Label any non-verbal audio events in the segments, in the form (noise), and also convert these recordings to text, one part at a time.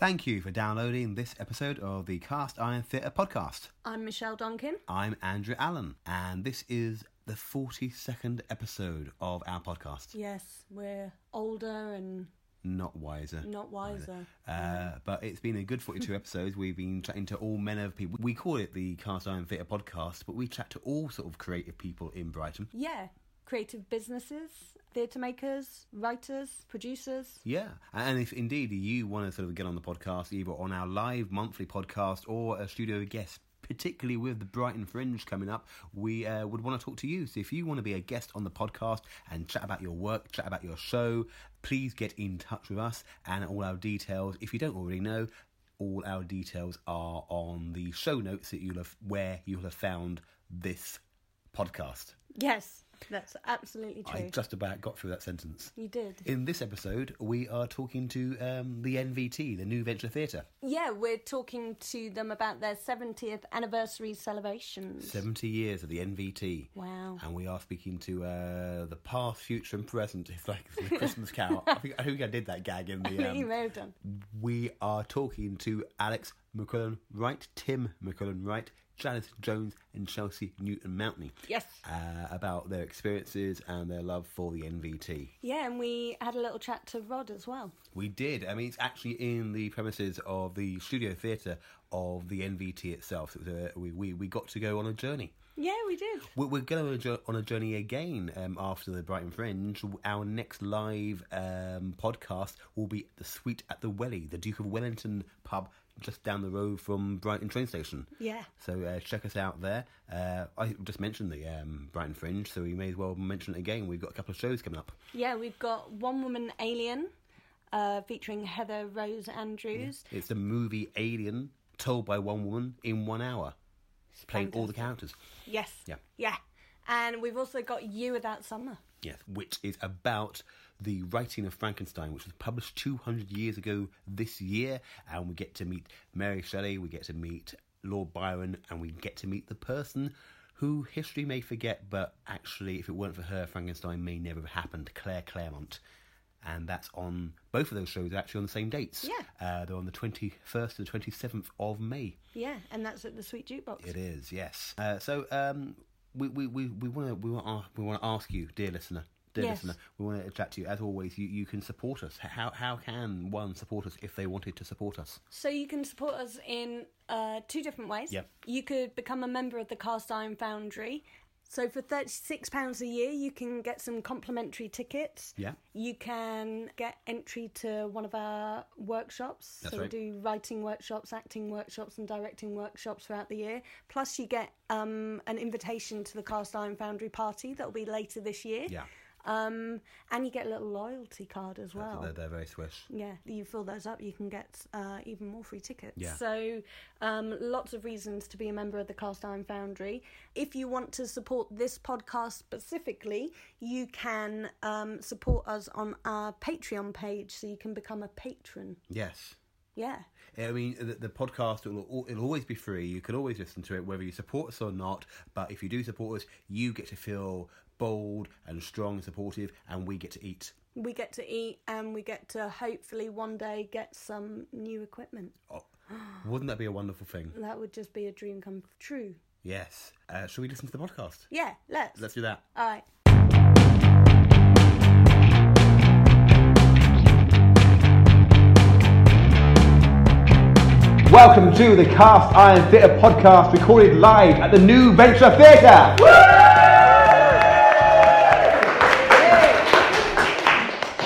Thank you for downloading this episode of the Cast Iron Theatre podcast. I'm Michelle Duncan. I'm Andrew Allen, and this is the 42nd episode of our podcast. Yes, we're older and Not wiser. not wiser. Uh, but it's been a good 42 (laughs) episodes. We've been chatting to all manner of people. We call it the Cast Iron Theatre podcast, but we chat to all sort of creative people in Brighton. Yeah, creative businesses, theatre makers, writers, producers. Yeah, and if indeed you want to sort of get on the podcast, either on our live monthly podcast or a studio guest, particularly with the Brighton Fringe coming up, we uh, would want to talk to you. So if you want to be a guest on the podcast and chat about your work, chat about your show, please get in touch with us and all our details. If you don't already know, all our details are on the show notes that you'll have where you'll have found this podcast. Yes, that's absolutely true. I just about got through that sentence. You did. In this episode, we are talking to um, the NVT, the New Venture Theatre. Yeah, we're talking to them about their 70th anniversary celebrations. 70 years of the NVT. Wow. And we are speaking to uh, the past, future, and present. It's like the Christmas Carol. I think, I think I did that gag in (laughs) the. think you Um, may have done. we are talking to Alex McQuillen Wright, Tim McQuillen Wright, Janice Jones, and Chelsea Newton Mountney Yes. uh, about their experiences and their love for the NVT. Yeah, and we had a little chat to Rod as well. We did. I mean, it's actually in the premises of the studio theatre of the NVT itself. It was a, we, we, we got to go on a journey. Yeah, we did. We're, we're going on a, jo- on a journey again um, after the Brighton Fringe. Our next live um, podcast will be at the Sweet at the Welly, the Duke of Wellington pub just down the road from Brighton train station. Yeah. So uh, check us out there. Uh, I just mentioned the um, Brighton Fringe, so we may as well mention it again. We've got a couple of shows coming up. Yeah, we've got One Woman Alien uh, featuring Heather Rose Andrews. It's the movie Alien, told by one woman in one hour, playing all the characters. Yes. Yeah. Yeah. And we've also got Year Without Summer. Yes, which is about the writing of Frankenstein, which was published 200 years ago this year. And we get to meet Mary Shelley, we get to meet Lord Byron, and we get to meet the person who history may forget, but actually, if it weren't for her, Frankenstein may never have happened, Claire Clairmont. And that's on both of those shows, are actually on the same dates. Yeah. Uh, they're on the 21st and 27th of May. Yeah, and that's at the Sweet Dukebox. It is, yes. Uh, so um, we we we we want to we want we want to ask you, dear listener, dear Yes. listener, we want to chat to you. As always, you, you can support us. How how can one support us if they wanted to support us? So you can support us in uh, two different ways. Yep. You could become a member of the Cast Iron Foundry. So for £36 a year, you can get some complimentary tickets. Yeah. You can get entry to one of our workshops. That's so right. we do writing workshops, acting workshops, and directing workshops throughout the year. Plus, you get um, an invitation to the Cast Iron Foundry party that'll be later this year. Yeah, Um, and you get a little loyalty card as well. they're, they're very swish. Yeah, you fill those up, you can get uh, even more free tickets. Yeah. So, um, lots of reasons to be a member of the Cast Iron Foundry. If you want to support this podcast specifically, you can um, support us on our Patreon page, so you can become a patron. Yes. Yeah. I mean, the, the podcast will it'll always be free. You can always listen to it, whether you support us or not. But if you do support us, you get to feel bold and strong and supportive, and we get to eat. We get to eat and we get to hopefully one day get some new equipment. (gasps) Oh, wouldn't that be a wonderful thing? That would just be a dream come true. Yes. Uh, shall we listen to the podcast? Yeah, let's. Let's do that. All right. Welcome to the Cast Iron Theatre podcast, recorded live at the New Venture Theatre.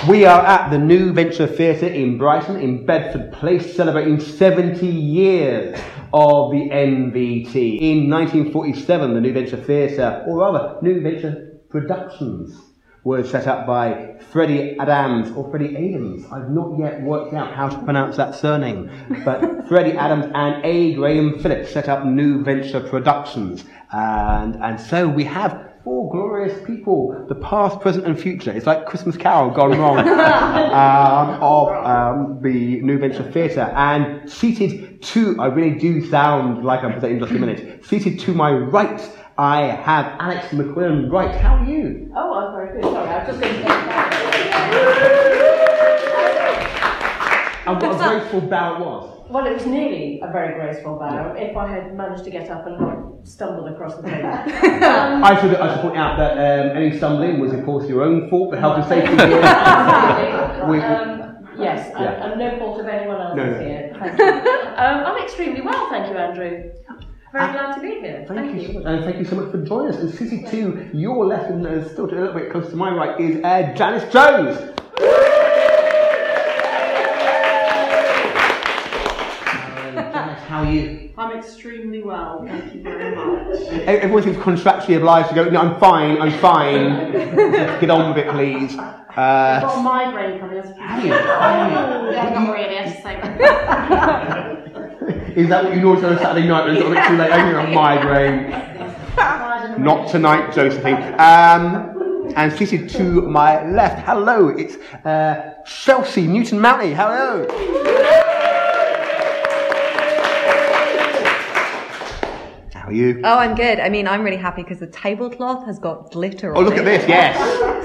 We are at the New Venture Theatre in Brighton, in Bedford Place, celebrating 70 years of the NVT. In 1947, the New Venture Theatre, or rather, New Venture Productions, was set up by Freddie Adams, or Freddie Adams. I've not yet worked out how to pronounce that surname, but (laughs) Freddie Adams and A. Graham Phillips set up New Venture Productions. And, and so we have four glorious people, the past, present, and future. It's like Christmas Carol gone (laughs) wrong (laughs) um, of um, the New Venture Theatre. And seated to, I really do sound like I'm presenting just a minute, seated to my right, I have Alex McQuillen Wright. How are you? Oh, I'm very good. I was just going to. And what a graceful bow it was. Well, it was nearly a very graceful bow if I had managed to get up and not stumbled across the table. um, I should, I should point out that um, any stumbling was, of course, your own fault. The health and safety. (laughs) (laughs) We- um, yes, and, Yeah. and no fault of anyone else No, no. here. Thank you. um, I'm extremely well, thank you, Andrew. Very glad to be here. Thank, you. so much, and thank you so much for joining us. And City 2, your left and uh, still a little bit close to my right, is uh, Janice Jones. Hello, Janice, how are you? I'm extremely well, thank you very much. (laughs) Everyone seems contractually obliged to go, no, I'm fine, I'm fine. (laughs) Get on with it, please. I've Uh, got a migraine coming as have you? Have Yeah, not really, I just say that. (laughs) you? Is that what you normally do on a Saturday night when it's a bit too late? I have a migraine. Not tonight, Josephine. Um, and seated to my left, hello, it's uh, Chelsea Newton Mountney. Hello. How are you? Oh, I'm good. I mean, I'm really happy because the tablecloth has got glitter on it. Oh, look at this, yes.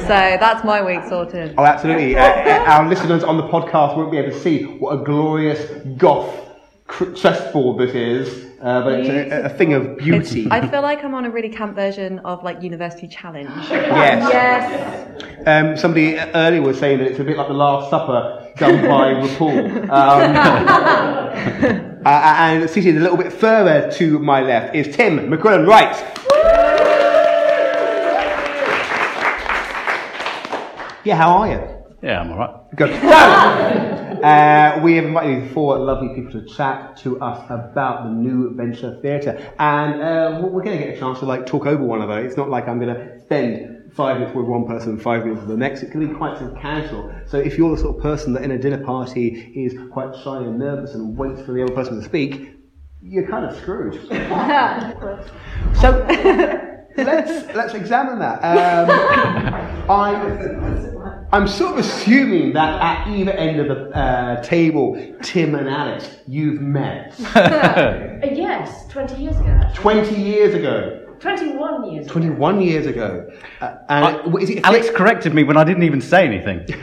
So that's my week sorted. Oh, absolutely. Uh, uh, our listeners on the podcast won't be able to see what a glorious goth cr- chessboard this is, uh, but it's a, a thing of beauty. I feel like I'm on a really camp version of like University Challenge. yes. Yes. Um, somebody earlier was saying that it's a bit like the Last Supper done by (laughs) RuPaul. Um, (laughs) uh, and seated a little bit further to my left is Tim McQuillen Wright. Yeah, how are you? Yeah, I'm alright. Good. So, (laughs) uh, we have invited four lovely people to chat to us about the new Venture Theatre, and uh, we're going to get a chance to like talk over one of another. It's not like I'm going to spend five minutes with one person and five minutes with the next. It can be quite sort of casual. So if you're the sort of person that in a dinner party is quite shy and nervous and waits for the other person to speak, you're kind of screwed. (laughs) so (laughs) let's let's examine that. Um, I'm I'm sort of assuming that at either end of the uh, table, Tim and Alex, you've met (laughs) Uh, yes, 20 years ago. actually. 20 years ago, 21 years ago. 21 years ago. Uh, and is it Alex corrected me when I didn't even say anything. (laughs) it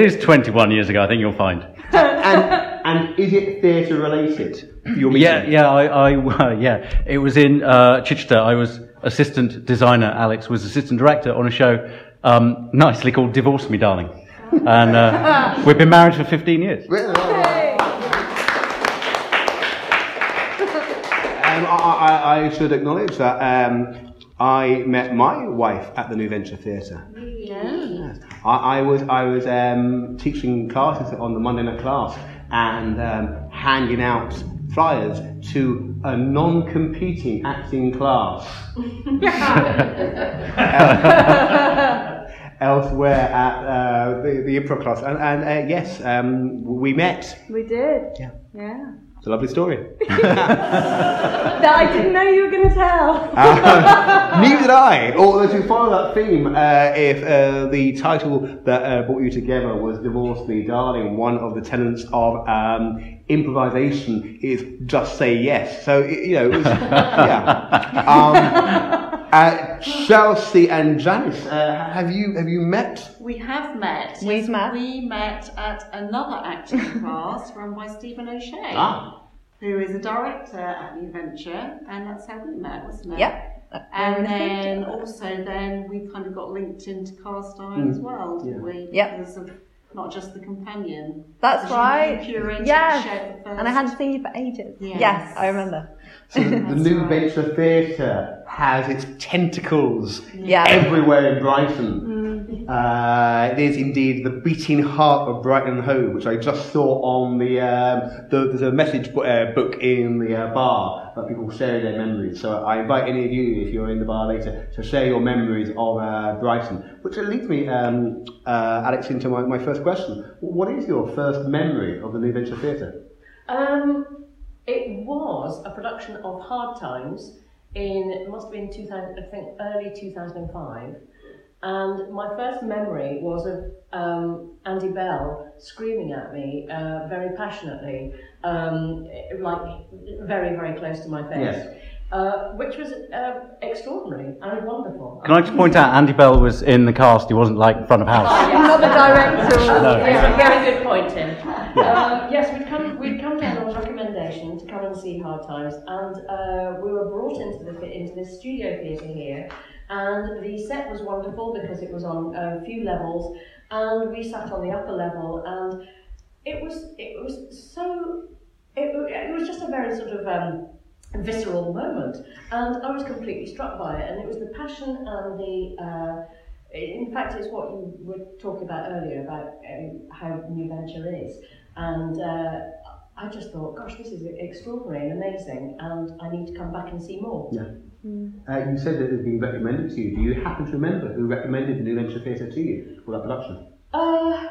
is 21 years ago, I think you'll find. and, and is it theatre related? Your meeting? Yeah, yeah, I, I uh, yeah. It was in uh, Chichester. I was assistant designer. Alex was assistant director on a show, um, nicely called "Divorce Me, Darling," and uh, we've been married for 15 years. Um, I, I, I should acknowledge that um, I met my wife at the New Venture Theatre. Yes. I, I was I was um, teaching classes on the Monday night class and um, handing out flyers to a non-competing acting class (laughs) (laughs) elsewhere at uh, the, the improv class. And, and uh, yes, um, we met. We did. Yeah. Yeah. It's a lovely story. (laughs) (laughs) That I didn't know you were going to tell. Uh, neither did I. (laughs) Although to follow that theme, uh, if uh, the title that uh, brought you together was "Divorce Me, Darling," one of the tenets of um, improvisation is "just say yes." So you know, was, yeah. Um, uh, Chelsea and Janice, uh, have you have you met? We have met. We've Yes, met. We met at another acting (laughs) class run by Stephen O'Shea, Ah, who is a director at New Venture, and that's how we met, wasn't it? Yep. And then also then we kind of got linked into Cast Iron as well, didn't we? Yep. Because of not just the companion. That's right. You curated Yes. the show first. And I hadn't seen you for ages. Yes. Yes, I remember. So the, the New Venture Theatre has its tentacles Yeah. everywhere in Brighton. Uh, it is indeed the beating heart of Brighton Hove, which I just saw on the, um, the there's a message bo- uh, book in the uh, bar that people share their memories. So I invite any of you, if you're in the bar later, to share your memories of uh, Brighton. Which leads me, um, uh, Alex, into my, my first question. What is your first memory of the New Venture Theatre? Um, it was a production of Hard Times in, it must have been 2000, I think early 2005. And my first memory was of um, Andy Bell screaming at me uh, very passionately, um, like very, very close to my face. Yes. uh, which was uh, extraordinary and wonderful. Can I just point out, Andy Bell was in the cast. He wasn't like front of house. Oh, yes. Not the director. No. Yeah, very good point, Tim. Um, yes, we'd come, we'd come down on recommendation to come and see Hard Times, and uh, we were brought into the into this studio theatre here, and the set was wonderful because it was on a few levels, and we sat on the upper level, and it was it was so it, it was just a very sort of um, visceral moment, and I was completely struck by it, and it was the passion and the. Uh, in fact, it's what you were talking about earlier about um, how New Venture is, and uh, I just thought, gosh, this is extraordinary and amazing, and I need to come back and see more. Yeah. Uh, you said that it had been recommended to you. Do you happen to remember who recommended the New Venture Theatre to you for that production? Uh,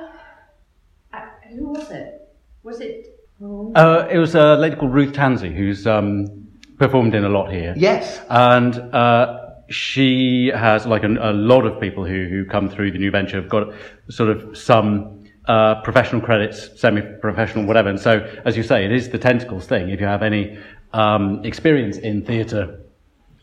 uh, who was it? Was it? Uh, it was a lady called Ruth Tansey who's um, performed in a lot here. Yes. And uh, she has, like a, a lot of people who, who come through the new venture, have got sort of some uh, professional credits, semi-professional, whatever. And so, as you say, it is the tentacles thing. If you have any um, experience in theatre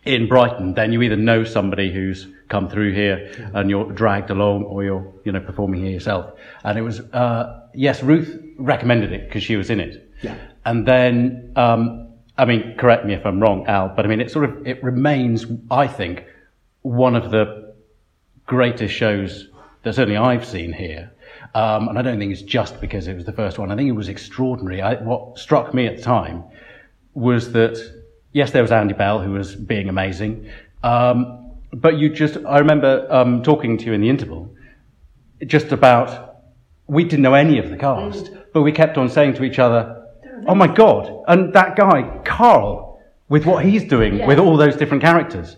in Brighton, then you either know somebody who's come through here and you're dragged along, or you're you know performing here yourself. And it was uh, yes, Ruth recommended it because she was in it. Yeah. And then, um, I mean, correct me if I'm wrong, Al, but I mean, it sort of it remains, I think, one of the greatest shows that certainly I've seen here. Um, and I don't think it's just because it was the first one. I think it was extraordinary. I, what struck me at the time was that yes, there was Andy Bell who was being amazing, um, but you just I remember um, talking to you in the interval just about we didn't know any of the cast, but we kept on saying to each other, "Oh my God!" And that guy Carl, with what he's doing with all those different characters.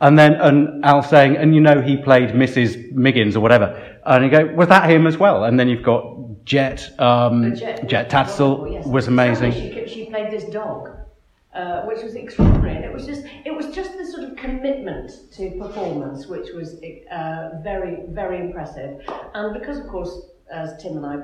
And then, and Al saying, and you know, he played Mrs. Miggins or whatever. And you go, was that him as well? And then you've got Jet, um, Jet, Jet was yes. was amazing. She, she played this dog, uh, which was extraordinary. And it was just, it was just the sort of commitment to performance, which was uh, very, very impressive. And because, of course, as Tim and I,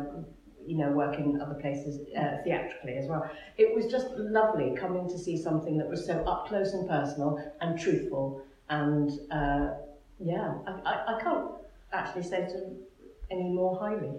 you know, work in other places uh, theatrically as well, it was just lovely coming to see something that was so up close and personal and truthful. And uh, yeah, I, I, I can't actually say to any more highly.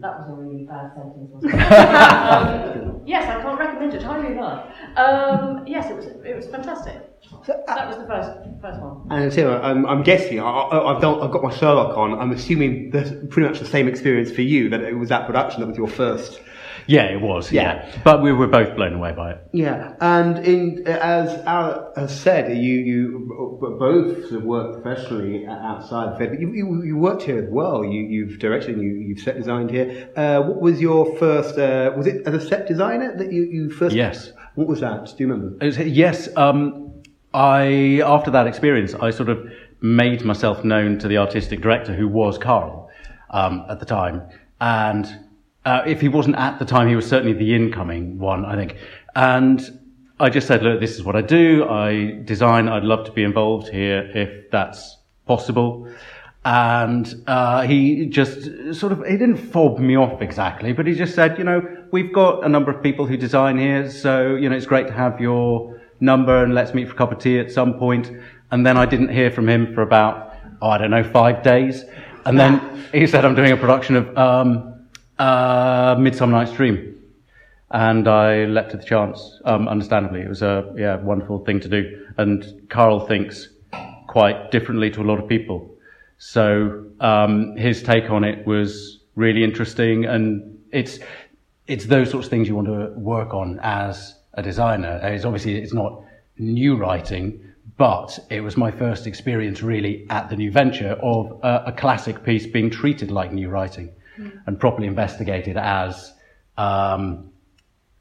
That was a really bad sentence, wasn't it? um, (laughs) yes, I can't recommend it highly enough. Um, yes, it was it was fantastic. That was the first first one. And Tim, I'm, I'm guessing, I, I, I've, done, I've got my Sherlock on, I'm assuming that's pretty much the same experience for you, that it was that production that was your first. Yeah, it was. Yeah. Yeah. But we were both blown away by it. Yeah, and in as Al has said, you you both work professionally outside the theatre, but you, you, you worked here as well. You, you've directed, and you, you've set designed here. Uh, what was your first? Uh, was it as a set designer that you, you first? Yes. What was that? Do you remember? Was- yes. Um, I after that experience, I sort of made myself known to the artistic director, who was Carl um, at the time, and uh, if he wasn't at the time, he was certainly the incoming one, I think. And I just said, look, this is what I do. I design. I'd love to be involved here if that's possible. And uh, he just sort of, he didn't fob me off exactly, but he just said, you know, we've got a number of people who design here, so, you know, it's great to have your number and let's meet for a cup of tea at some point. And then I didn't hear from him for about, oh, I don't know, five days. And then he said, I'm doing a production of um, uh, Midsummer Night's Dream. And I leapt at the chance, um, understandably. It was a yeah, wonderful thing to do. And Carl thinks quite differently to a lot of people. So um, his take on it was really interesting, and it's it's those sorts of things you want to work on as a designer. It's obviously it's not new writing, but it was my first experience really at the new venture of a, a classic piece being treated like new writing and properly investigated as um,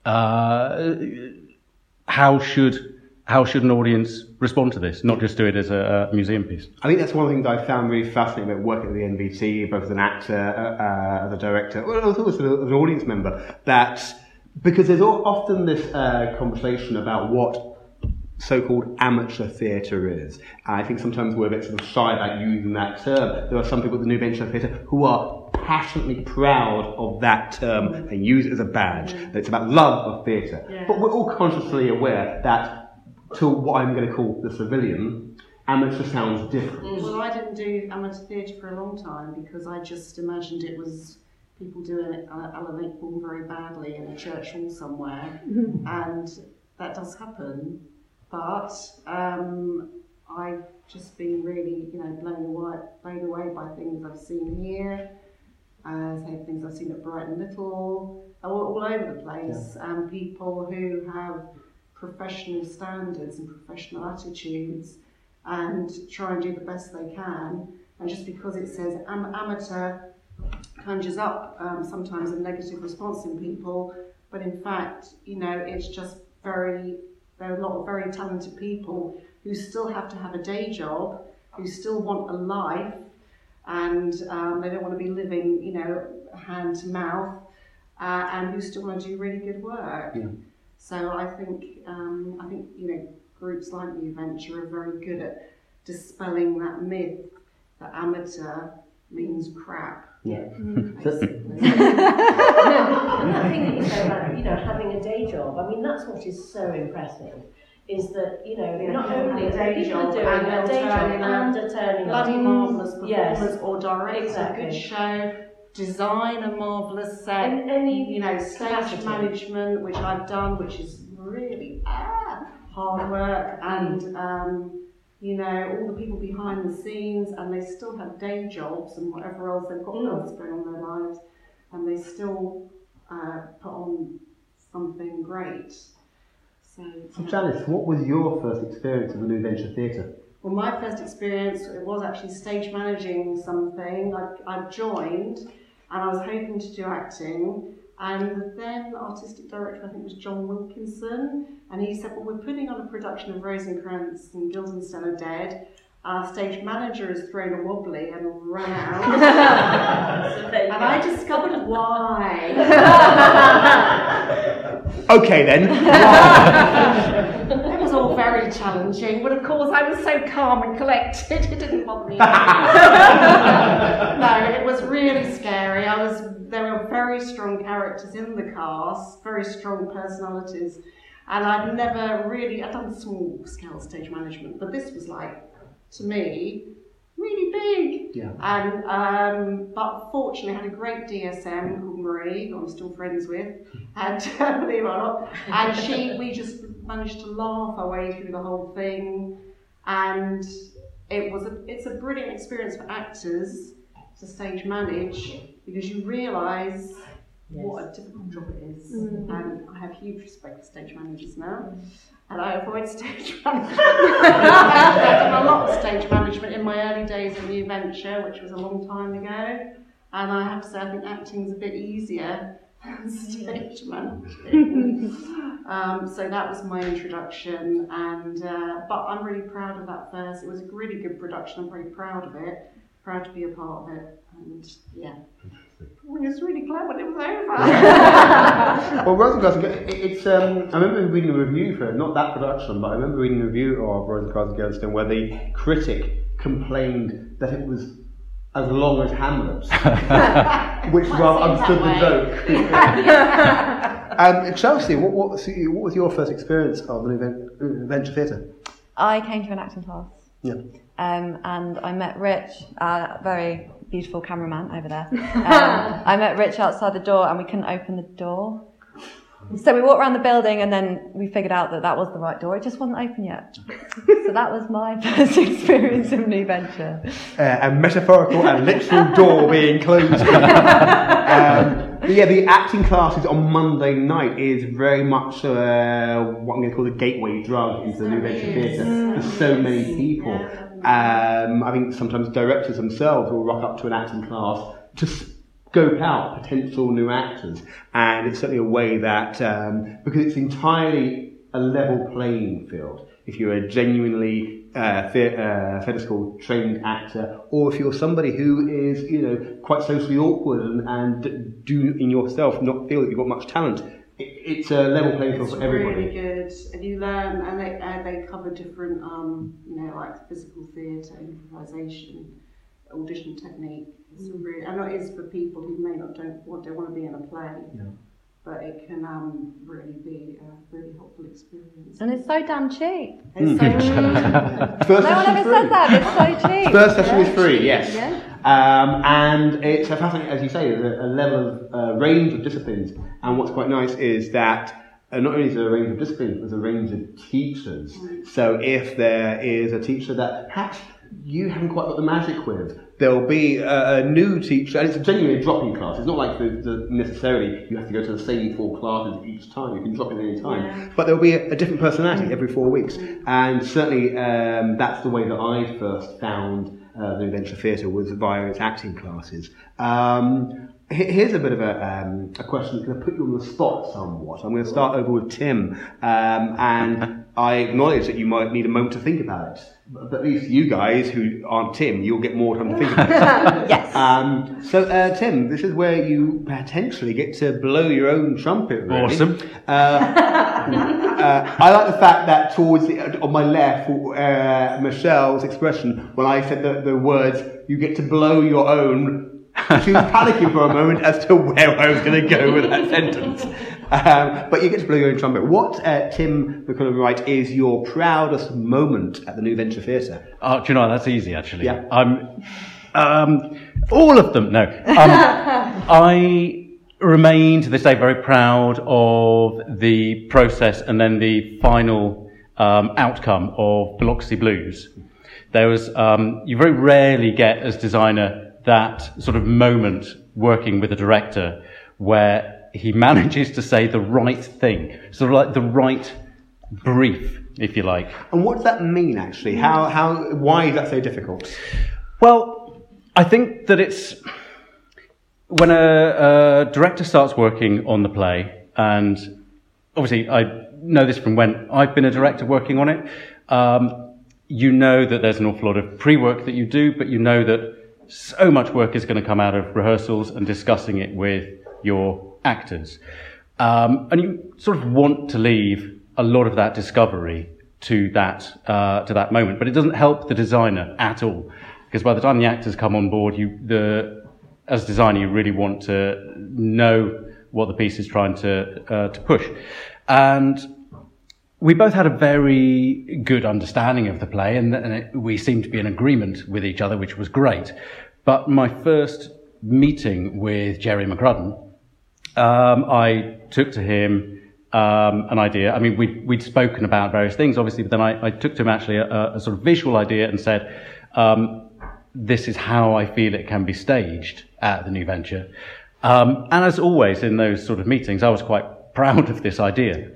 uh, how should how should an audience respond to this? Not just do it as a, a museum piece. I think that's one of the things I found really fascinating about working at the NVT, both as an actor, uh, uh, as a director, well, also as an audience member, that because there's often this uh, conversation about what so-called amateur theatre is. I think sometimes we're a bit sort of shy about using that term. There are some people at the New Venture Theatre who are passionately proud of that term and use it as a badge. That it's about love of theatre. But we're all consciously aware that to what I'm going to call the civilian, amateur sounds different. Well, I didn't do amateur theatre for a long time because I just imagined it was people doing it uh, Alan Ayckbourn very badly in a church hall somewhere, (laughs) and that does happen. But um, I've just been really, you know, blown away, blown away by things I've seen here, uh, say things I've seen at Brighton Little, all, all over the place, and people who have professional standards and professional attitudes and try and do the best they can. And just because it says am- amateur conjures up um, sometimes a negative response in people, but in fact, you know, it's just very, there are a lot of very talented people who still have to have a day job, who still want a life, and um, they don't want to be living, you know, hand to mouth, uh, and who still want to do really good work. Yeah. So I think, um, I think, you know, groups like New Venture are very good at dispelling that myth that amateur means crap. Yeah. Basically. and that thing that you say about you know having a day job, I mean that's what is so impressive. Is that you know Yeah, not people only a are day people job doing and a day job a and a turning bloody up. marvellous performance Yes. or direct a Exactly. good show, design a marvellous set, And any you know, stage capacity. management, which I've done, which is really ah, hard work, and um, you know, all the people behind the scenes, and they still have day jobs and whatever else they've got Mm. else going on in their lives, and they still uh, put on something great. So, So. Janice, what was your first experience of the New Venture Theatre? Well, my first experience it was actually stage managing something. I, I joined and I was hoping to do acting. And the then artistic director, I think, was John Wilkinson. And he said, Well, we're putting on a production of Rosencrantz and Guildenstern are dead. Our stage manager has thrown a wobbly and run out. (laughs) And. I discovered why. (laughs) Okay then. (laughs) It was all very challenging, but of course I was so calm and collected, it didn't bother me. (laughs) no, it was really scary. I was there were very strong characters in the cast, very strong personalities, and I'd never really I'd done small scale stage management, but this was like to me really big. Yeah. And um, but fortunately, I had a great DSM called Marie, who I'm still friends with, (laughs) and (laughs) believe it or not, and she we just managed to laugh our way through the whole thing, and it was a it's a brilliant experience for actors to stage manage because you realise what a difficult job it is, and I have huge respect for stage managers now. And (laughs) I avoid stage management. I've done a lot of stage management in my early days of New Venture, which was a long time ago. And I have to say, I think acting's a bit easier than (laughs) stage management. um, so that was my introduction. And uh, but I'm really proud of that first. It was a really good production. I'm very proud of it. Proud to be a part of it. And yeah, I was really glad when it was over. (laughs) Well, Rosencrantz, it- it's. Um, I remember reading a review for not that production, but I remember reading a review of Rosencrantz and Guildenstern where the critic complained that it was as long as Hamlet, (laughs) which well seems understood the that joke. (laughs) um, Chelsea, what, what, was, what was your first experience of the New Ven- New Venture Theatre? I came to an acting class Yeah. um, and I met Rich, a very beautiful cameraman over there. (laughs) Um, I met Rich outside the door and we couldn't open the door. So we walked around the building and then we figured out that that was the right door. It just wasn't open yet. So that was my (laughs) first experience of New Venture. uh, a metaphorical and literal door being closed. (laughs) um, yeah, the acting classes on Monday night is very much uh, what I'm going to call the gateway drug into the New Venture Theatre. There's so many people. Um, I think sometimes directors themselves will rock up to an acting class to scope out potential new actors, and it's certainly a way that um, because it's entirely a level playing field. If you're a genuinely uh, the- uh, theatre school trained actor, or if you're somebody who is, you know, quite socially awkward and, and do in yourself not feel that you've got much talent, it, it's a level playing field for everybody. really good, and you learn, and they uh, they cover different, um, you know, like physical theatre, improvisation, audition technique. It's a really, and it is for people who may not don't want don't want to be in a play, Yeah. but it can um, really be a really helpful experience. And it's so damn cheap. It's so cheap. (laughs) First No one ever free. said that. It's so cheap. First session is free, yes. Yeah. Um, and it's a fascinating, as you say, there's a, a level of uh, range of disciplines. And what's quite nice is that uh, not only is there a range of disciplines, there's a range of teachers. So if there is a teacher that perhaps you haven't quite got the magic with, there'll be a, a new teacher, and it's genuinely a drop-in class. It's not like the, the necessarily you have to go to the same four classes each time. You can drop in any time. But there'll be a, a different personality every four weeks. And certainly um, that's the way that I first found uh, the Adventure Theatre was via its acting classes. Um, here's a bit of a, um, a question that's going to put you on the spot somewhat. I'm going to start over with Tim, um, and (laughs) I acknowledge that you might need a moment to think about it. But at least you guys who aren't Tim, you'll get more time to think about it. (laughs) Yes. Um, so, uh, Tim, this is where you potentially get to blow your own trumpet. Really. Awesome. Uh, (laughs) uh, I like the fact that towards the, on my left, uh, Michelle's expression when I said the, the words, "You get to blow your own." (laughs) she was panicking for a moment as to where I was going to go with that sentence. Um, but you get to blow your own trumpet. What, uh, Tim McQuillen Wright, is your proudest moment at the New Venture Theatre? Oh, do you know, that's easy actually. Yeah. I'm, um, all of them, no. Um, (laughs) I remain to this day very proud of the process and then the final um, outcome of Biloxi Blues. There was, um, you very rarely get as designer that sort of moment working with a director where he (laughs) manages to say the right thing, sort of like the right brief, if you like. And what does that mean, actually? How, how, why is that so difficult? Well, I think that it's when a, a director starts working on the play, and obviously I know this from when I've been a director working on it. Um, you know that there's an awful lot of pre-work that you do, but you know that so much work is going to come out of rehearsals and discussing it with your actors, um, and you sort of want to leave a lot of that discovery to that uh, to that moment, but it doesn't help the designer at all because by the time the actors come on board, you the as a designer you really want to know what the piece is trying to uh, to push, and we both had a very good understanding of the play, and, and it, we seemed to be in agreement with each other, which was great. But my first meeting with Jerry McCrudden, um, I took to him um, an idea. I mean, we'd, we'd spoken about various things, obviously, but then I, I took to him actually a, a sort of visual idea and said, um, this is how I feel it can be staged at the New Venture. Um, and as always in those sort of meetings, I was quite (laughs) proud of this idea.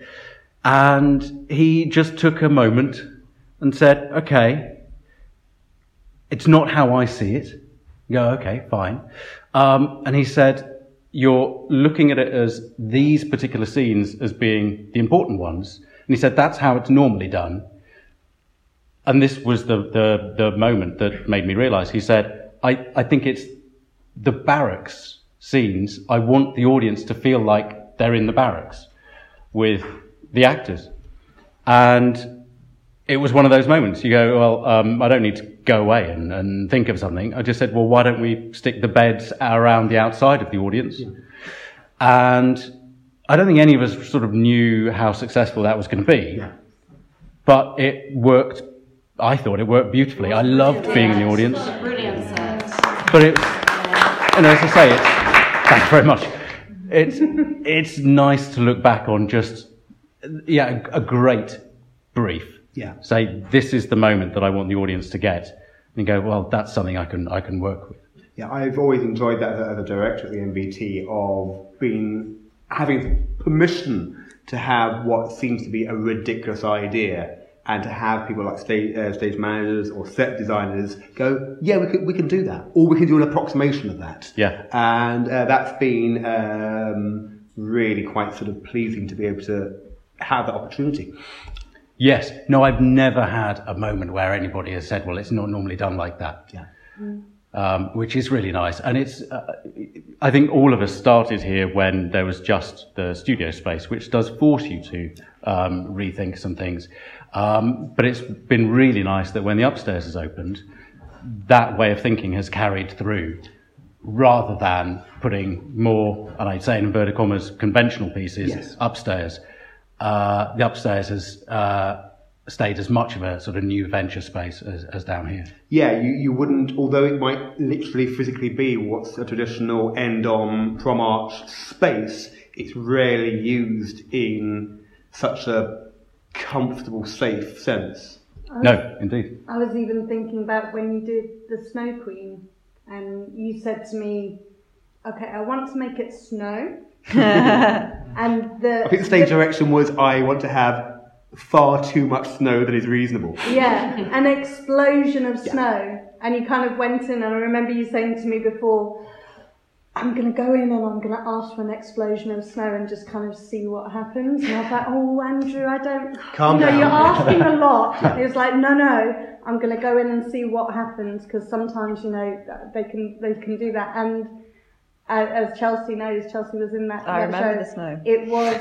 And he just took a moment and said, okay, it's not how I see it. You go, okay, fine. Um, and he said, you're looking at it as these particular scenes as being the important ones. And he said, that's how it's normally done. And this was the, the, the moment that made me realize. He said, I, I think it's the barracks scenes. I want the audience to feel like they're in the barracks with the actors. And it was one of those moments. You go, well, um, I don't need to go away and, and think of something. I just said, well, why don't we stick the beds around the outside of the audience? And I don't think any of us sort of knew how successful that was going to be. But it worked. I thought it worked beautifully. I loved being in the audience. Brilliant set. But it, and as I say, it's, thank you very much. It's, it's nice to look back on just, yeah, a, great brief. Yeah. Say, this is the moment that I want the audience to get. And go, well, that's something I can, I can work with. Yeah, I've always enjoyed that as a, as a director at the NVT of being having permission to have what seems to be a ridiculous idea and to have people like stage, uh, stage managers or set designers go, yeah, we can, we can do that, or we can do an approximation of that. Yeah. And uh, that's been um, really quite sort of pleasing to be able to have that opportunity. Yes. No, I've never had a moment where anybody has said, well, it's not normally done like that. Yeah. um, which is really nice. And it's, uh, I think all of us started here when there was just the studio space, which does force you to um, rethink some things. Um, but it's been really nice that when the upstairs has opened, that way of thinking has carried through rather than putting more, and I'd say in inverted commas, conventional pieces Yes. upstairs. Uh, the upstairs has uh, stayed as much of a sort of new venture space as, as down here. Yeah, you, you wouldn't, although it might literally physically be what's a traditional end on pros arch space, it's rarely used in such a comfortable, safe sense. No, indeed. I was even thinking about when you did the Snow Queen, and you said to me, "Okay, I want to make it snow," (laughs) and the I think the stage direction was I want to have far too much snow that is reasonable. yeah, an explosion of snow, and you kind of went in, and I remember you saying to me before. I'm going to go in and I'm going to ask for an explosion of snow and just kind of see what happens. And I was like, oh, Andrew, I don't. (laughs) Calm you know, down. you're asking a lot. (laughs) He was like, no, no, I'm going to go in and see what happens because sometimes, you know, they can they can do that. And as Chelsea knows, Chelsea was in that, I that remember show. the snow. It was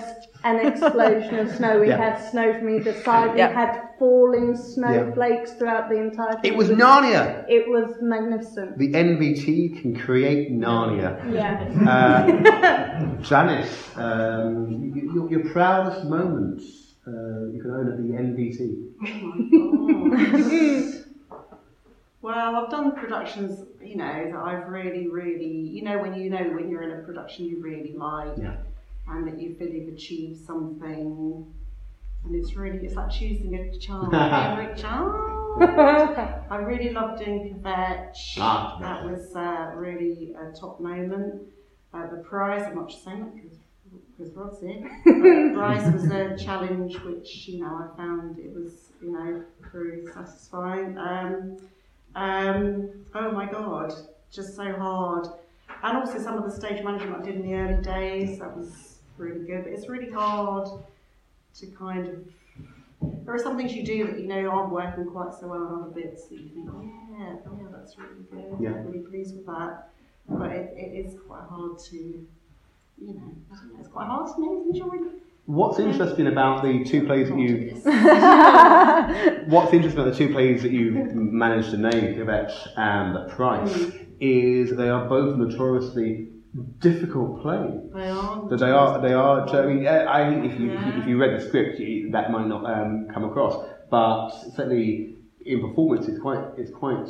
an explosion of snow. We Yeah. had snow from either side. We had falling snowflakes throughout the entire thing. It was Narnia! It was magnificent. The NVT can create Narnia. Yeah. Uh, (laughs) Janice, um, y- y- your, your proudest moment uh, you can own at the NVT. (laughs) Well, I've done productions, you know, that I've really, really, you know, when you know when you're in a production you really like, Yeah. and that you feel you've achieved something, and it's really, it's like choosing a child, favorite child. I really loved doing Kvetch. Ah, that was uh, really a top moment. Uh, the Price, I'm not just saying that because because Rod's here. But the (laughs) Price was a challenge which, you know, I found it was, you know, very satisfying. Um, um, oh my God, just so hard. And also some of the stage management I did in the early days, that was really good. But it's really hard to kind of. There are some things you do that you know aren't working quite so well on other bits that you think, oh yeah, oh yeah, that's really good. Yeah. I'm really pleased with that. But it, it is quite hard to, you know, know, it's quite hard to make enjoy. (laughs) (laughs) What's interesting about the two plays that you What's interesting about the two plays that you managed to name, Kvetch and The Price, is they are both notoriously difficult plays. They are. That they are, they are. I mean, I think if you if you, if you read the script, you, that might not um, come across, but certainly in performance, it's quite it's quite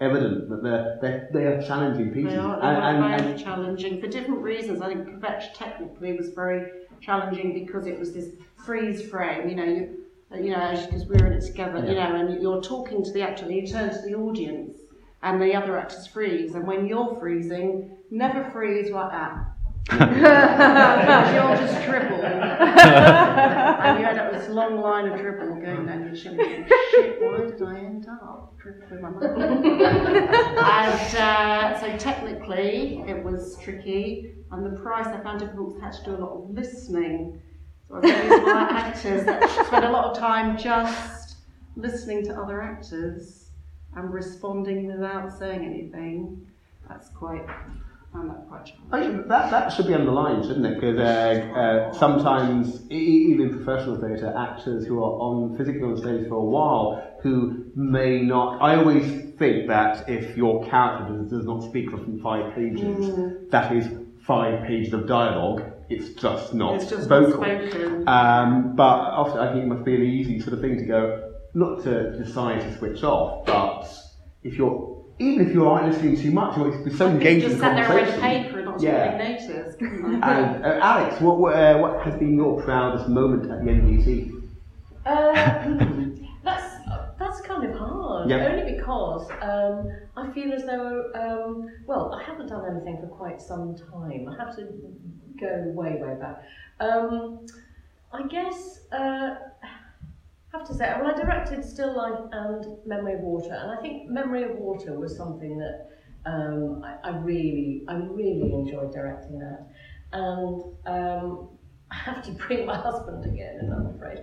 evident that they're, they're they are challenging pieces. They are, they and, were and, and challenging for different reasons. I think Kvetch technically was very challenging because it was this freeze frame. You know, you, you know, because we were in it together. You know, and you're talking to the actor, and you turn to the audience, and the other actors freeze. And when you're freezing, never freeze like that. You'll just dribble. and you (laughs) end up with this long line of triple going down your chin. you Shit, why did I end up with my and uh, so technically it was tricky. And the price I found difficult because I had to do a lot of listening. So I really my actors that spend a lot of time just listening to other actors and responding without saying anything. That's quite, That. I think that, that should be underlined, shouldn't it? Because uh, uh, sometimes, even in professional theatre, actors who are on physically on stage for a while who may not. I always think that if your character does, does not speak for five pages, that is five pages of dialogue. It's just not It's just vocal. spoken. Um, but often I think it must be an easy sort of thing to go, not to decide to switch off, but if you're even if you aren't listening too much, you're it's so engaged in just the sat there conversation. paper and not Yeah. notice. And uh, Alex, what what, uh, what has been your proudest moment at the NVT? Um, (laughs) that's that's kind of hard. Yeah. Only because um, I feel as though um, well, I haven't done anything for quite some time. I have to go way way back. Um, I guess uh, have to say, well, I directed Still Life and Memory of Water, and I think Memory of Water was something that um, I, I really, I really enjoyed directing that, and um, (laughs) I have to bring my husband again, and I'm afraid.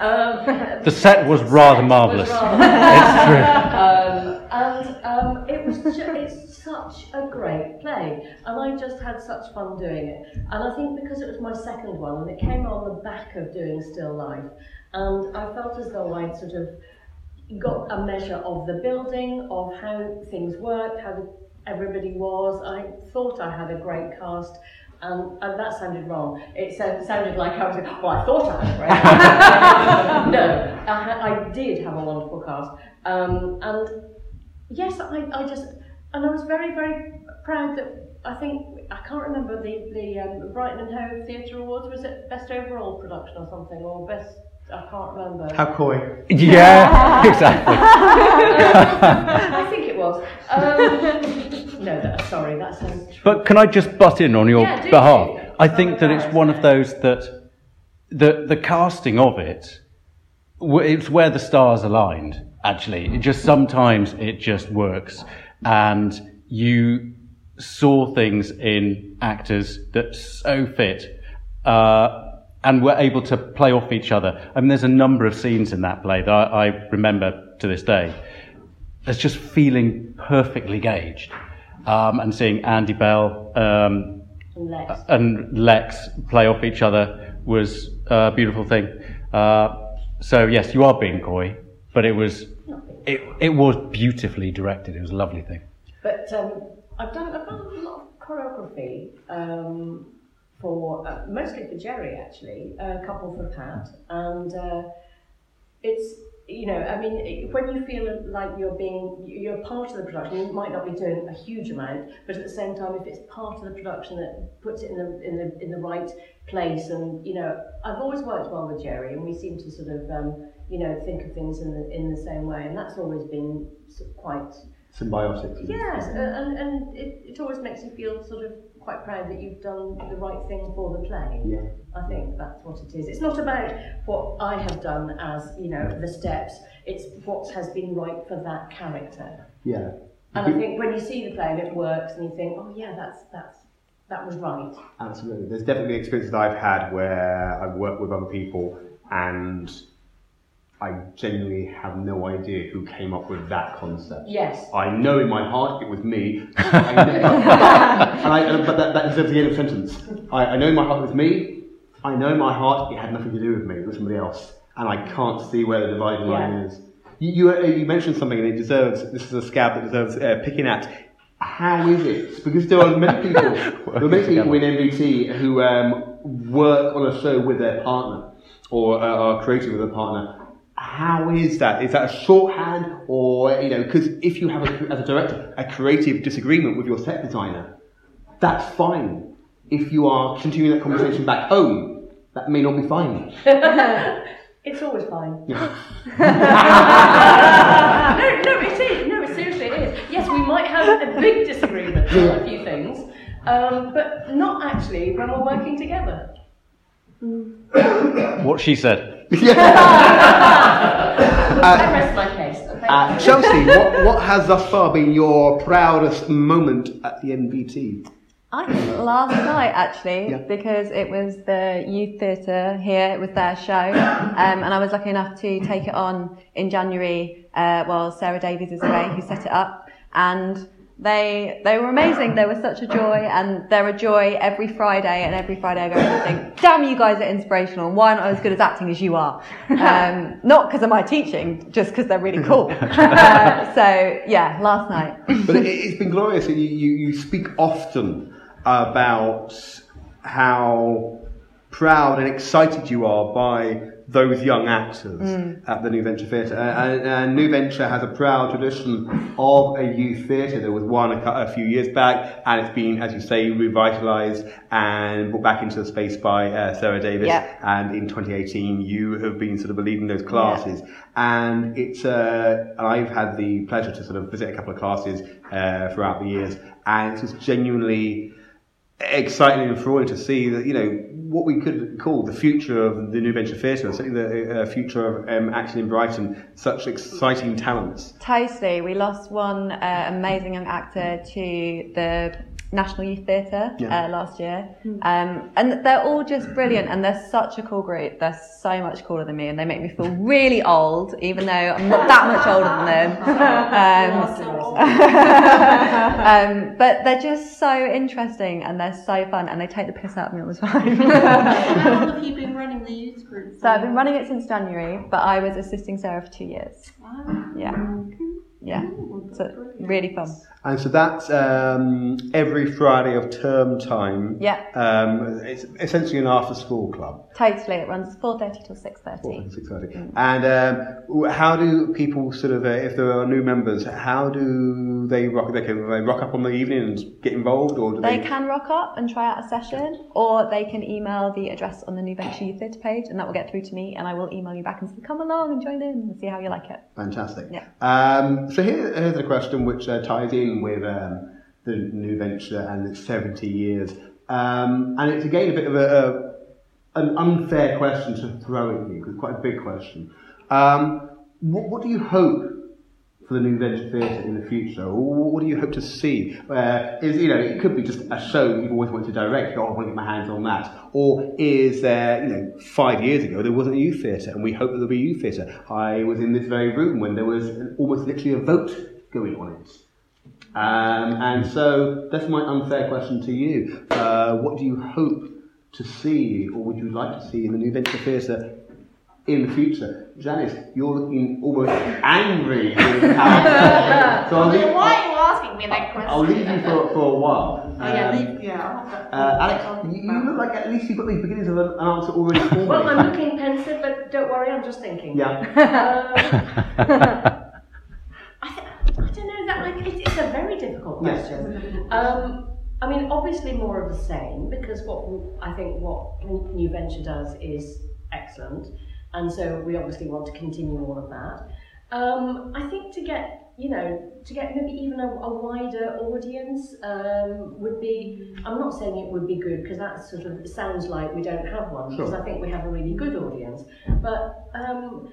Um, (laughs) The set was rather marvellous. rather- (laughs) um, and um, it was ju- it's such a great play, and I just had such fun doing it. And I think because it was my second one, and it came on the back of doing Still Life, and I felt as though I'd sort of got a measure of the building, of how things worked, how the everybody was. I thought I had a great cast. Um, and that sounded wrong. It sound, sounded like I was, well, I thought I had a great (laughs) no, I, ha- I did have a wonderful cast. Um, and yes, I, I just, and I was very, very proud that I think, I can't remember the, the um, Brighton and Hove Theatre Awards, was it Best Overall Production or something, or Best, I can't remember. How coy. Yeah, (laughs) exactly. I think it was. Um, no, that, sorry, that sounds true. But can I just butt in on your Yeah, do behalf? do. I think Oh, that it's one of those that the the casting of it, it's where the stars aligned. Actually, it just sometimes it just works, and you saw things in actors that so fit. Uh, and were able to play off each other. I mean, there's a number of scenes in that play that I, I remember to this day as just feeling perfectly gauged. Um, and seeing Andy Bell um, Lex. and Lex play off each other was a beautiful thing. Uh, so yes, you are being coy, but it was it, it was beautifully directed. It was a lovely thing. But um, I've done I've done a lot of choreography um, for uh, mostly for Jerry actually, a couple for Pat, and uh, it's you know I mean it- when you feel like you're being you're part of the production, you might not be doing a huge amount, but at the same time, if it's part of the production that puts it in the in the in the right place, and you know I've always worked well with Jerry, and we seem to sort of um, you know think of things in the in the same way, and that's always been quite Symbiotic. Yes, and, and it, it always makes you feel sort of quite proud that you've done the right thing for the play. Yeah. I think that's what it is. It's not about what I have done as, you know, the steps, it's what has been right for that character. Yeah. And I think when you see the play and it works and you think, oh yeah, that's, that's, that was right. Absolutely. There's definitely experiences I've had where I've worked with other people and I genuinely have no idea who came up with that concept. Yes. I know in my heart it was me, (laughs) I know, and I, and- but that, that deserves the end of sentence. I, I know in my heart it was me, I know in my heart it had nothing to do with me, it was somebody else, and I can't see where the dividing line is. You, you, uh, you mentioned something and it deserves, this is a scab that deserves uh, picking at. How is it? Because there are many people, (laughs) there are many people in NVT who um, work on a show with their partner or uh, are creative with a partner. How is that? Is that a shorthand, or you know, because if you have, a, as a director, a creative disagreement with your set designer, that's fine. If you are continuing that conversation back home, that may not be fine. (laughs) It's always fine. (laughs) (laughs) No, no, it is. No, seriously it is. Yes, we might have a big disagreement on a few things, um, but not actually when we're working together. (coughs) What she said. (laughs) I rest my case. Uh. Chelsea, (laughs) what, what has thus far been your proudest moment at the NVT? I think last night actually, Yeah. because it was the youth theatre here, it was their show, (coughs) um, and I was lucky enough to take it on in January uh, while Sarah Davies is away, who set it up, and they they were amazing. They were such a joy, and they're a joy every Friday. And every Friday I go and think, "Damn, you guys are inspirational! And why aren't I as good as acting as you are?" (laughs) Um, not because of my teaching, just because they're really cool. (laughs) uh, so yeah, last night. But it, it's been glorious. You, you, you speak often about how proud and excited you are by those young actors at the New Venture Theatre. And, and New Venture has a proud tradition of a youth theatre. There was one a, a few years back, and it's been, as you say, revitalised and brought back into the space by uh, Sarah Davis. Yeah. And in 2018, you have been sort of leading those classes. And it's, uh, and I've had the pleasure to sort of visit a couple of classes uh, throughout the years, and it's just genuinely exciting and thrilling to see that you know what we could call the future of the New Venture Theatre, certainly the uh, future of um, in Brighton. Such exciting talents. Totally. We lost one uh, amazing young actor to the National Youth Theatre Yeah. uh, last year. Um, and they're all just brilliant and they're such a cool group. They're so much cooler than me and they make me feel really old, even though I'm not that much older than them. (laughs) (laughs) um, but they're just so interesting and they're so fun and they take the piss out of me all the time. (laughs) How long have you been running the youth group? so I've been running it since January, but I was assisting Sarah for two years. Ah. Yeah. Yeah, Ooh, so brilliant. really fun. And so that's um, every Friday of term time. Yeah. Um, it's essentially an after-school club. Totally, it runs 4.30 till 6.30. Six thirty. And um, how do people sort of, uh, if there are new members, how do they rock? They can they rock up on the evening and get involved, or do They they? can rock up and try out a session, or they can email the address on the New Venture Youth Theatre page, and that will get through to me, and I will email you back and say, come along and join in and see how you like it. Fantastic. Yeah. Um, so here, here's a question which uh, ties in with um, the new venture and its 70 years. Um, and it's again a bit of a, a, an unfair question to throw at you, because it's quite a big question. Um, what, what do you hope for the new venture theatre in the future? What do you hope to see? Uh, is you know it could be just a show you've always wanted to direct. Oh, I want to get my hands on that. Or is there you know five years ago there wasn't a youth theatre, and we hope that there'll be a youth theatre. I was in this very room when there was almost literally a vote going on it. Um, and so that's my unfair question to you. Uh, what do you hope to see, or would you like to see in the new venture theatre in the future? Janice, you're looking almost angry. (laughs) so I'll leave, Why are you asking me that question? I'll leave you for, for a while. Oh, yeah, Um, leave, yeah, I'll have that. uh, Alex, you, you look like at least you've got the beginnings of an, an answer already formed. Well, I'm looking pensive, but don't worry, I'm just thinking. Yeah. (laughs) Um, (laughs) I, th- I don't know that like it, it's a very difficult Yes. question. Um, I mean, obviously more of the same because what w- I think what New Venture does is excellent, and so we obviously want to continue all of that. Um, I think to get you know to get maybe even a, a wider audience um, would be. I'm not saying it would be good because that sort of sounds like we don't have one because Sure. I think we have a really good audience, but. Um,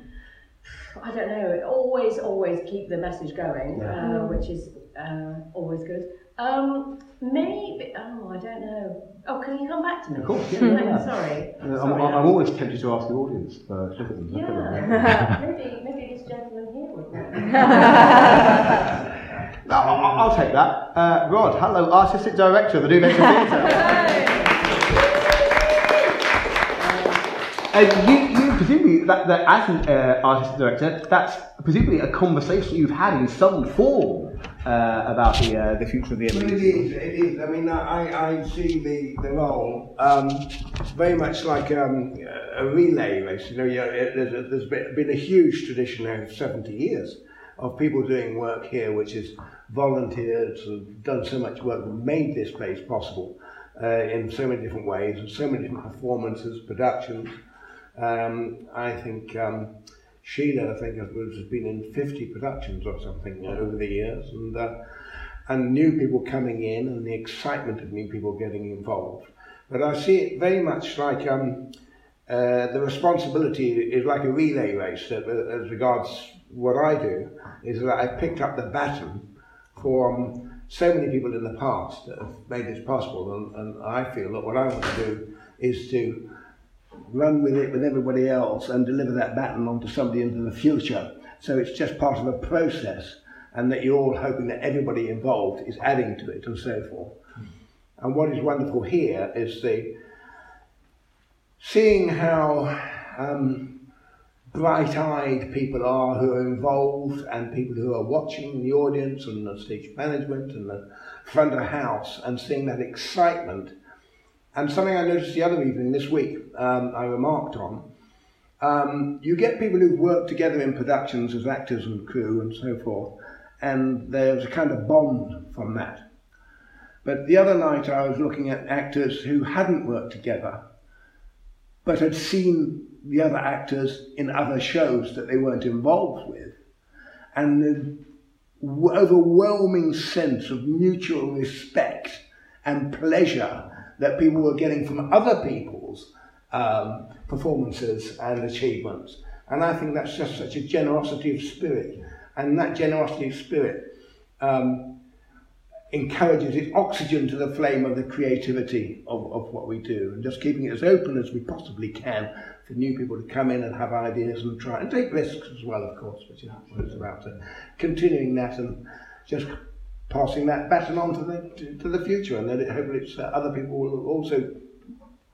I don't know. Always, always keep the message going, Yeah. uh, which is uh, always good. Um, maybe. Oh, I don't know. Oh, can you come back to me? Of course, yeah, yeah. Sorry. Uh, I'm, Sorry, I'm always tempted to ask the audience. Uh, look at them. Look at them. Yeah. (laughs) maybe, maybe this gentleman here would know. (laughs) No, I'll, I'll take that. Uh, Rod, hello, artistic director of the New Venture Theatre. (laughs) And you, you presumably that, that as an uh, artistic director, that's presumably a conversation you've had in some form uh, about the uh, the future of the Well, it NVT. is. It is. I mean, I, I see the, the role um, very much like um, a relay race. You know, there's, there's been a huge tradition now of 70 years of people doing work here, which is volunteers who've done so much work, and made this place possible uh, in so many different ways, and so many different performances, productions. Um, I think um, Sheila, I think, has been in 50 productions or something over the years, and uh, and new people coming in, and the excitement of new people getting involved. But I see it very much like um, uh, the responsibility is like a relay race. That, uh, as regards what I do, is that I picked up the baton from so many people in the past that have made this possible, and, and I feel that what I want to do is to run with it with everybody else and deliver that baton on to somebody into the future. So it's just part of a process, and that you're all hoping that everybody involved is adding to it and so forth. And what is wonderful here is the seeing how um, bright-eyed people are who are involved, and people who are watching the audience and the stage management and the front of the house, and seeing that excitement. And something I noticed the other evening this week, um, I remarked on. Um, you get people who've worked together in productions as actors and crew and so forth, and there's a kind of bond from that. But the other night I was looking at actors who hadn't worked together, but had seen the other actors in other shows that they weren't involved with, and the overwhelming sense of mutual respect and pleasure that people were getting from other people's um, performances and achievements. And I think that's just such a generosity of spirit. And that generosity of spirit um, encourages it oxygen to the flame of the creativity of, of what we do. And just keeping it as open as we possibly can for new people to come in and have ideas and try and take risks as well, of course, which is what it's about. So continuing that and just passing that baton on to the to, to the future, and then it, hopefully it's, uh, other people will also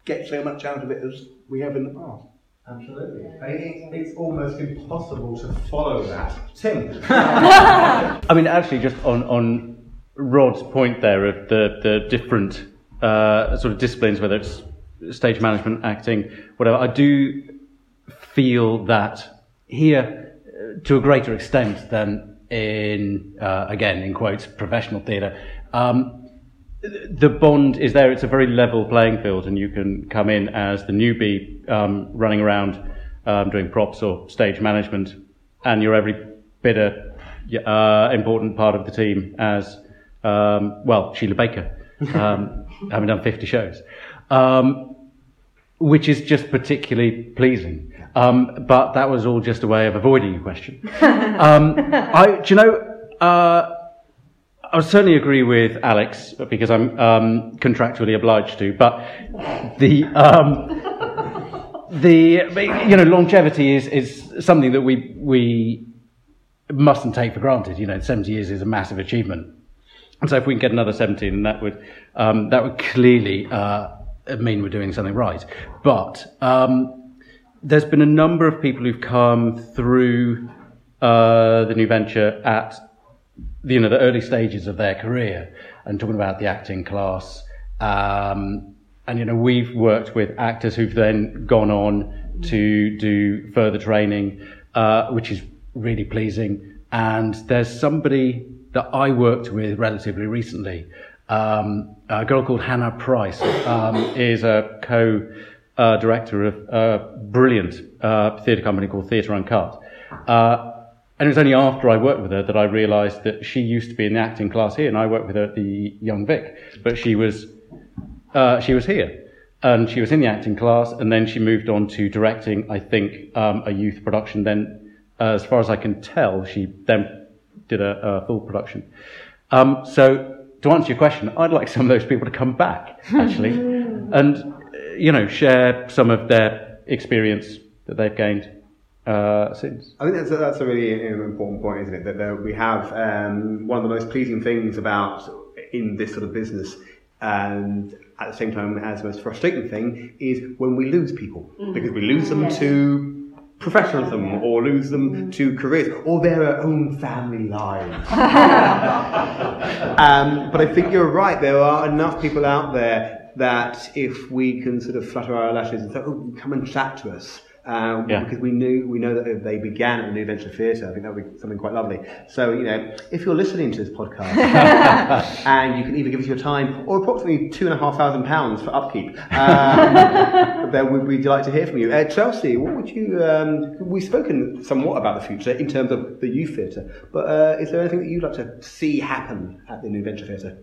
get so much out of it as we have in the past. Absolutely. It, it's almost impossible to follow that. Tim. (laughs) I mean, actually, just on, on Rod's point there of the, the different uh, sort of disciplines, whether it's stage management, acting, whatever, I do feel that here, uh, to a greater extent than in, uh, again, in quotes, professional theatre, um, the bond is there. It's a very level playing field, and you can come in as the newbie um, running around um, doing props or stage management, and you're every bit a uh, important part of the team as um, well. Sheila Baker, um, (laughs) having done 50 shows, um, which is just particularly pleasing. Um, but that was all just a way of avoiding a question. (laughs) I, do you know? Uh, I certainly agree with Alex because I'm um, contractually obliged to. But the um, the you know longevity is is something that we we mustn't take for granted. You know, 70 years is a massive achievement, and so if we can get another 17, that would um, that would clearly uh, mean we're doing something right. But um, there's been a number of people who've come through uh, the new venture at you know the early stages of their career and talking about the acting class. Um, and you know we've worked with actors who've then gone on to do further training, uh, which is really pleasing. And there's somebody that I worked with relatively recently, um, a girl called Hannah Price, um, is a co. Uh, director of a brilliant uh, theatre company called Theatre Uncut. Uh, and it was only after I worked with her that I realised that she used to be in the acting class here, and I worked with her at the Young Vic, but she was uh, she was here, and she was in the acting class, and then she moved on to directing. I think um, a youth production. Then, uh, as far as I can tell, she then did a, a full production. Um, so, to answer your question, I'd like some of those people to come back actually, (laughs) and you know share some of their experience that they've gained uh, since. I think that's a, that's a really important point, isn't it? That there, we have um, one of the most pleasing things about in this sort of business, and at the same time as the most frustrating thing is when we lose people mm-hmm. because we lose them yes. to professionalism or lose them mm. to careers or their own family lives. (laughs) um, but I think you're right. There are enough people out there that if we can sort of flutter our lashes and say, "Oh, come and chat to us." um, yeah. because we knew we know that they began at the New Venture Theatre. I think that would be something quite lovely. So you know, if you're listening to this podcast (laughs) and you can either give us your time or approximately two and a half thousand pounds for upkeep, um, (laughs) then we'd be delighted to hear from you. Uh, Chelsea, what would you? Um, we've spoken somewhat about the future in terms of the youth theatre, but uh, is there anything that you'd like to see happen at the New Venture Theatre?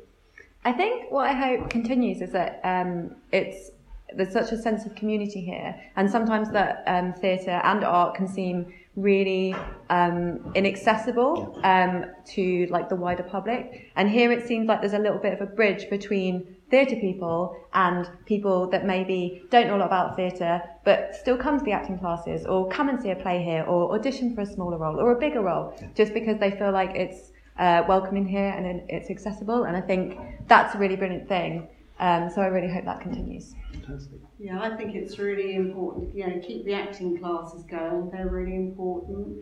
I think what I hope continues is that um, it's there's such a sense of community here, and sometimes that um, theatre and art can seem really um, inaccessible um, to like the wider public. And here it seems like there's a little bit of a bridge between theatre people and people that maybe don't know a lot about theatre, but still come to the acting classes or come and see a play here or audition for a smaller role or a bigger role, just because they feel like it's uh, welcoming here and it's accessible. And I think that's a really brilliant thing. Um, so I really hope that continues. Fantastic. Yeah, I think it's really important. You know, keep the acting classes going. They're really important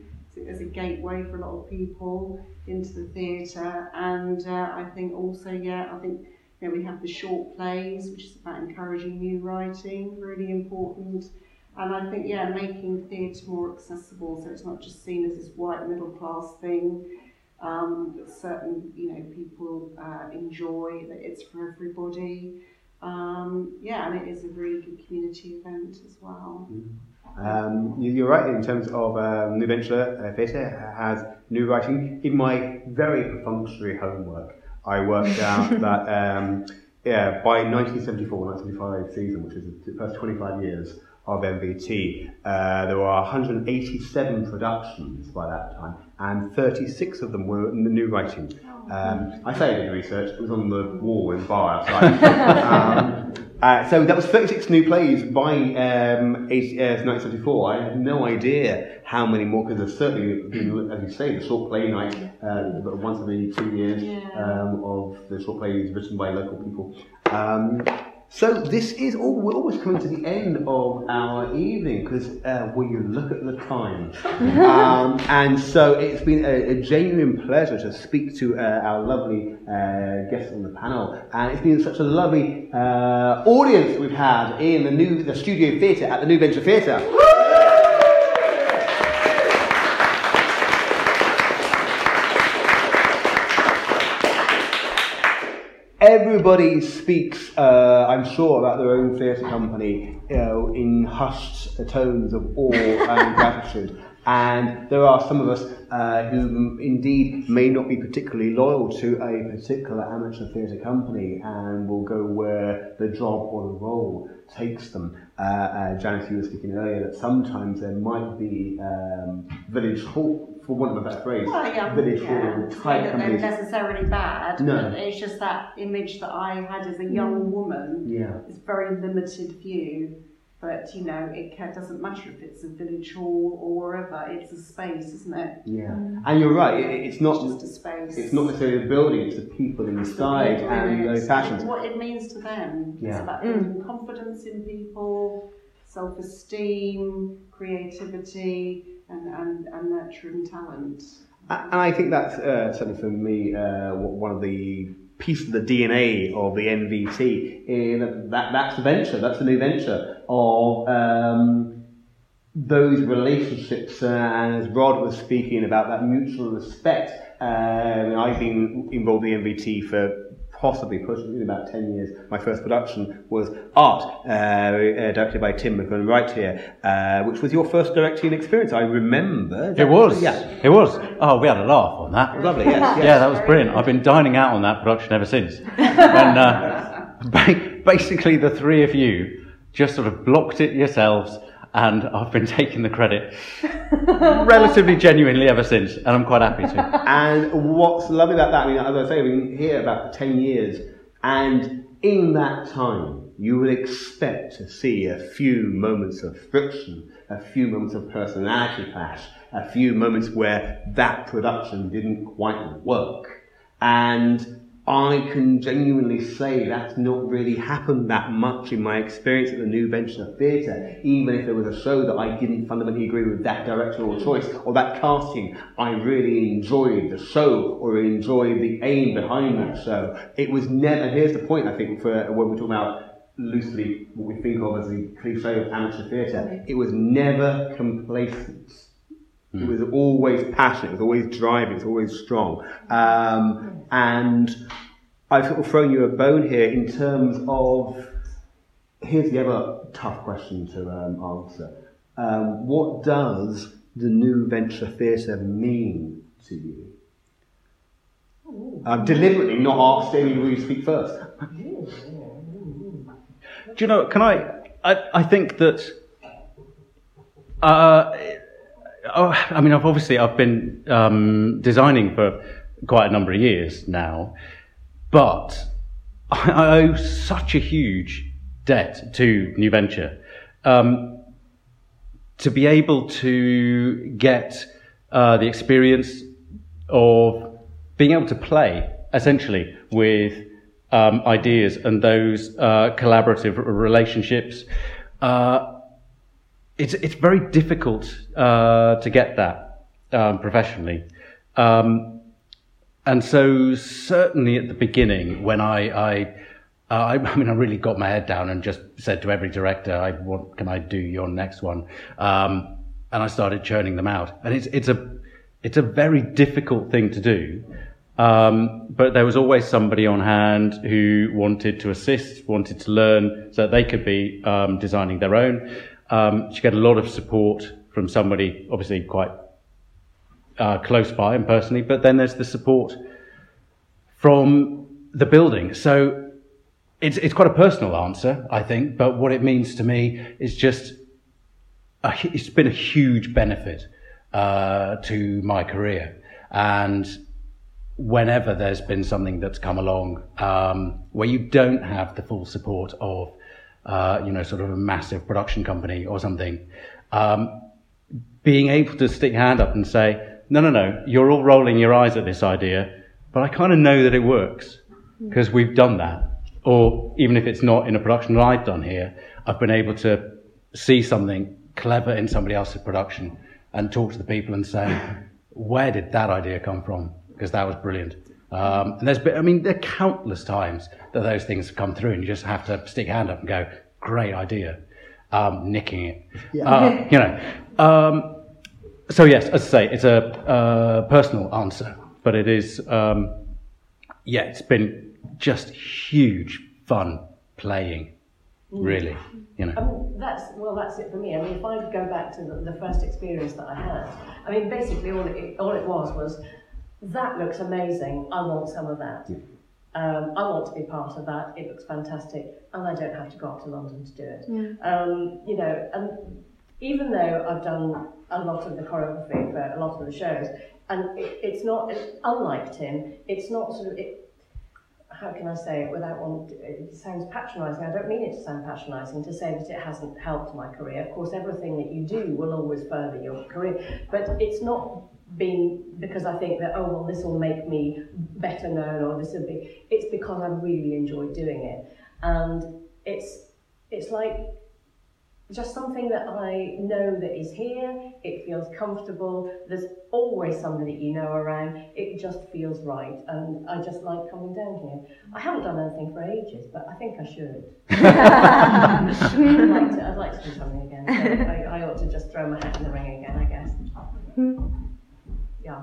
as a gateway for a lot of people into the theatre. And uh, I think also, yeah, I think you know, we have the short plays, which is about encouraging new writing, really important. And I think, yeah, making theatre more accessible so it's not just seen as this white middle class thing um, that certain you know people uh, enjoy, that it's for everybody. Um, yeah, and it is a really good community event as well. Mm-hmm. Um, you're right in terms of um, New Venture uh, Theatre has new writing. In my very perfunctory homework, I worked out (laughs) that um, yeah, by 1974-1975 season, which is the first 25 years of NVT, uh, there were 187 productions by that time, and 36 of them were in the new writing. Um, I say I did research, it was on the wall in the bar outside. um, uh, so that was 36 new plays by um, 80, uh, 1974. I had no idea how many more, because there's certainly as you say, the short play night uh, once every two years yeah. um, of the short plays written by local people. Um, So this is all. We're almost coming to the end of our evening because uh, when you look at the time, (laughs) um, and so it's been a, a genuine pleasure to speak to uh, our lovely uh, guests on the panel, and it's been such a lovely uh, audience we've had in the new the studio theatre at the New Venture Theatre. Everybody speaks, uh, I'm sure, about their own theatre company you know, in hushed tones of awe and (laughs) gratitude. And there are some of us uh, who indeed may not be particularly loyal to a particular amateur theatre company and will go where the job or the role takes them. Uh, uh, Janice, you were speaking earlier that sometimes there might be um, village hall, for want of a better phrase, Well, yeah, village yeah. hall Not type that they're necessarily bad, No. but it's just that image that I had as a young mm. woman. Yeah. It's very limited view, but you know, it doesn't matter if it's a village hall or wherever. It's a space, isn't it? Yeah, mm. and you're right. It, it's not It's just a space. it's not necessarily the building; it's the people inside People, and those passions. What it means to them. Yeah. It's about mm. building confidence in people, self-esteem, creativity, and, and, and nurturing talent. And I think that's uh, certainly for me uh, one of the pieces of the DNA of the NVT. In that that's the venture. That's the new venture of. Um, those relationships, uh, and as Rod was speaking about that mutual respect, um, I've been involved in the NVT for possibly pushed in about 10 years. My first production was Art, uh, uh, directed by Tim McQuillen-Wright here, uh, which was your first directing experience. I remember. It was. Yeah. It was. Oh, we had a laugh on that. (laughs) Lovely, yes, yes. Yeah, that was brilliant. I've been dining out on that production ever since. (laughs) and uh, ba- basically, the three of you just sort of blocked it yourselves, and I've been taking the credit (laughs) relatively genuinely ever since, and I'm quite happy to. (laughs) And what's lovely about that, I mean, as I say, we've been here about 10 years, and in that time, you would expect to see a few moments of friction, a few moments of personality clash, a few moments where that production didn't quite work. And I can genuinely say that's not really happened that much in my experience at the New Venture Theatre. Even if there was a show that I didn't fundamentally agree with that directorial choice or that casting, I really enjoyed the show or enjoyed the aim behind that show. It was never, here's the point I think for when we talk about loosely what we think of as the cliche of amateur theatre, it was never complacent. It was always passionate, it was always driving, it was always strong. Um, and I've sort of thrown you a bone here in terms of here's the other tough question to um, answer. Um, what does the new venture theatre mean to you? I've deliberately not asked any of you to speak first. (laughs) Do you know? Can I? I, I think that. Uh, oh, I mean, I've obviously I've been um, designing for quite a number of years now, but I, owe such a huge debt to New Venture. Um, to be able to get uh, the experience of being able to play essentially with um, ideas and those uh, collaborative relationships. Uh, it's it's very difficult uh, to get that um, professionally, um, and so certainly at the beginning when I. I uh, I, (laughs) I mean, I really got my head down and just said to every director, "I want, can I do your next one?" Um, and I started churning them out. And it's it's a it's a very difficult thing to do. Um, but there was always somebody on hand who wanted to assist, wanted to learn, so that they could be um, designing their own. Um, she got a lot of support from somebody, obviously quite uh, close by and personally. But then there's the support from the building. So it's it's quite a personal answer, I think. But what it means to me is just a, it's been a huge benefit uh, to my career, and whenever there's been something that's come along um, where you don't have the full support of, uh, you know, sort of a massive production company or something, um, being able to stick your hand up and say, no, no, no, you're all rolling your eyes at this idea, but I kind of know that it works because we've done that or even if it's not in a production that I've done here, I've been able to see something clever in somebody else's production and talk to the people and say, where did that idea come from? Because that was brilliant. Um, and there's been, I mean, there are countless times that those things have come through and you just have to stick your hand up and go, great idea, um, nicking it. Uh, you know. Um, so yes, as I say, it's a uh, personal answer, but it is, um, yeah, it's been just huge fun playing, really. You know. I mean, that's well, that's it for me. I mean, if I go back to the, the first experience that I had, I mean, basically all it, all it was was that looks amazing. I want some of that. Um, I want to be part of that. It looks fantastic, and I don't have to go up to London to do it. Um, you know, and even though I've done a lot of the choreography for a lot of the shows, and it, it's not it's, unlike Tim. It's not sort of it, how can I say it without one? It sounds patronising. I don't mean it to sound patronising to say that it hasn't helped my career. Of course, everything that you do will always further your career, but it's not been because I think that oh well this will make me better known or this will be. It's because I really enjoy doing it, and it's it's like just something that I know that is here. It feels comfortable. There's always somebody that you know around. It just feels right, and I just like coming down here. I haven't done anything for ages, but I think I should. (laughs) I'd, like to, I'd like to do something again. So I, I ought to just throw my hat in the ring again, I guess. Yeah.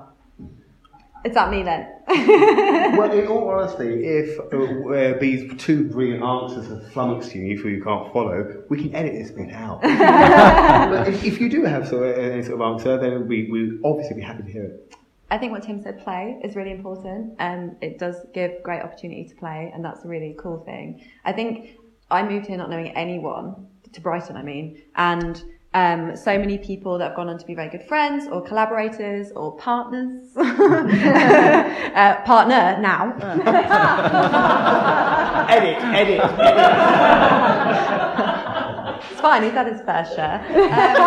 Is that me then? (laughs) well, in all honesty, if uh, uh, these two brilliant answers have flummoxed you if you you can't follow, we can edit this bit out. (laughs) but if, if you do have sort of, any sort of answer, then we we obviously be happy to hear it. I think what Tim said, play, is really important. and it does give great opportunity to play, and that's a really cool thing. I think I moved here not knowing anyone, to Brighton, I mean, and um, so many people that have gone on to be very good friends or collaborators or partners. (laughs) (laughs) uh, partner now. (laughs) edit, edit, edit. It's fine, he's had his fair share. Um,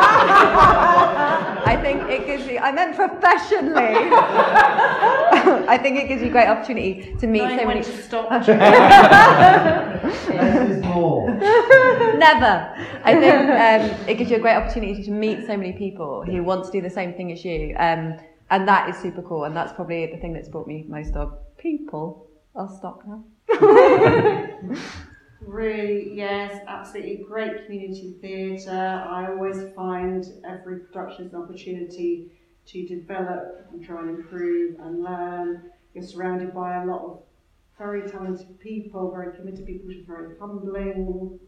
I think it gives you, I meant professionally. (laughs) I think it gives you a great opportunity to meet Knowing so when many. to stop. (laughs) Less is more. Never. I think um, it gives you a great opportunity to meet so many people who want to do the same thing as you. Um, and that is super cool. And that's probably the thing that's brought me most of people. I'll stop now. (laughs) Really, yes, absolutely great community theatre. I always find every production is an opportunity to develop and try and improve and learn. You're surrounded by a lot of very talented people, very committed people, which is very humbling.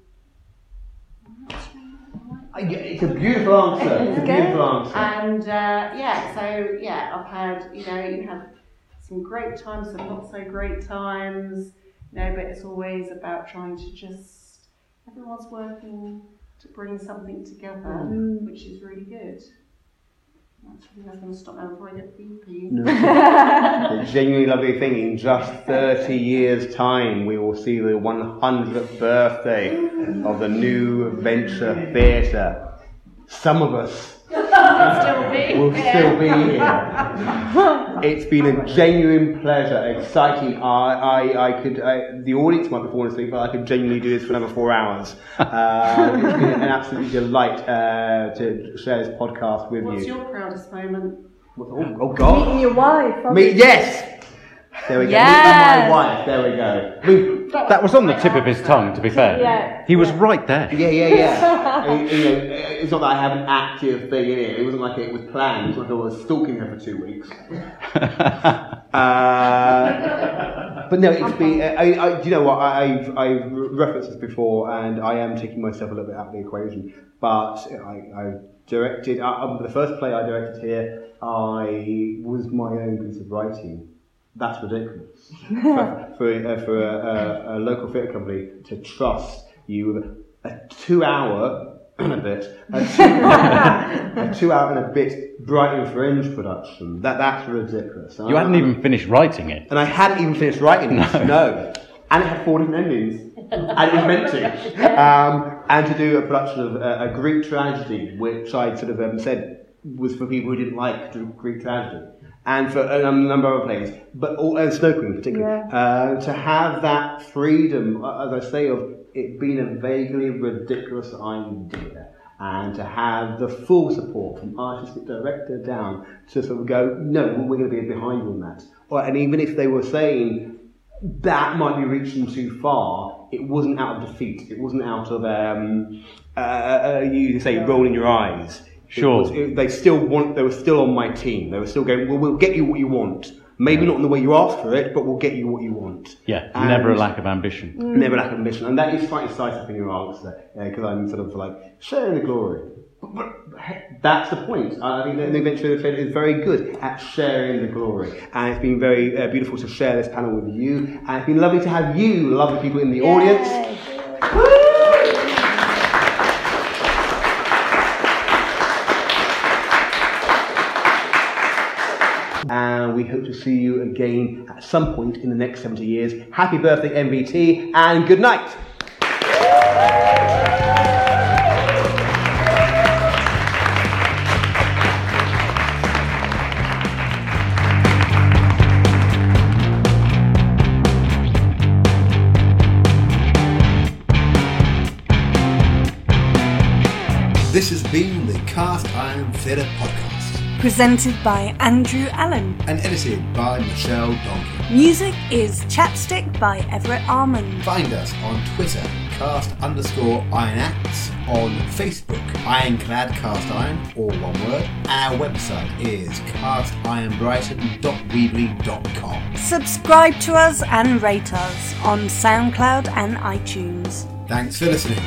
It's a beautiful answer. (laughs) It's a beautiful answer. And uh, yeah, so yeah, I've had, you know, you have some great times, some not so great times, know, but it's always about trying to just, everyone's working to bring something together, mm. which is really good. That's really, I'm going to stop now before I get beepy. (laughs) The genuinely lovely thing, in just 30 years' time, we will see the 100th birthday of the new Venture Theatre. Some of us Still be. will still be here. (laughs) It's been a genuine pleasure, exciting. I, I, I could, I, the audience might be falling asleep, but I could genuinely do this for another four hours. (laughs) Uh, it's been an absolute delight uh, to share this podcast with What's you. What's your proudest moment? Oh, oh God. Meeting your wife. Me, yes! There we go. Yes. Me and my wife. There we go. We- That was on the tip of his tongue, to be fair. Yeah. He was right there. yeah, yeah, yeah. (laughs) Uh, you know, it's not that I have an active thing in it. It wasn't like it was planned. It's like I was stalking her for two weeks. (laughs) Uh, but no, it's been. I, I, do you know what? I, I've, I've referenced this before, and I am taking myself a little bit out of the equation. But I, I directed. Uh, um, the first play I directed here, I was my own piece of writing. That's ridiculous (laughs) for, for, uh, for a, a, a local theatre company to trust you with a two-hour (clears throat) and a bit, a two, (laughs) a two-hour and a bit Brighton Fringe production. That that's ridiculous. You hadn't even finished writing it. and I hadn't even finished writing it. No. And it had four different endings. and it was meant to. Um, and to do a production of a, a Greek tragedy, which I'd sort of um, said was for people who didn't like Greek tragedy. And for a number of other players, but all, and Snow Queen particularly, uh, to have that freedom, uh, as I say, of it being a vaguely ridiculous idea, and to have the full support from artistic director down to sort of go, no, we're going to be behind you on that. Or, and even if they were saying that might be reaching too far, it wasn't out of defeat. It wasn't out of um, uh, uh, you say rolling your eyes. It Sure. was- it- they still want. They were still on my team. They were still going. Well, we'll get you what you want. Maybe not in the way you asked for it, but we'll get you what you want. Yeah, And- never a lack of ambition. Never a lack of ambition, and that is quite side up in your answer because I'm sort of like sharing the glory. But, but that's the point. I I think that the Adventure Fair is very good at sharing the glory, and it's been very uh, beautiful to share this panel with you. And it's been lovely to have you, lovely people in the audience. And we hope to see you again at some point in the next 70 years. Happy birthday, NVT, and good night. This has been the Cast Iron Theatre Podcast Presented by Andrew Allen. and edited by Michelle Donkey. Music is Chapstick by Everett Armand. Find us on Twitter, cast underscore iron acts, on Facebook, ironclad cast iron, all one word. Our website is castironbrighton.weebly.com. Subscribe to us and rate us on SoundCloud and iTunes. Thanks for listening.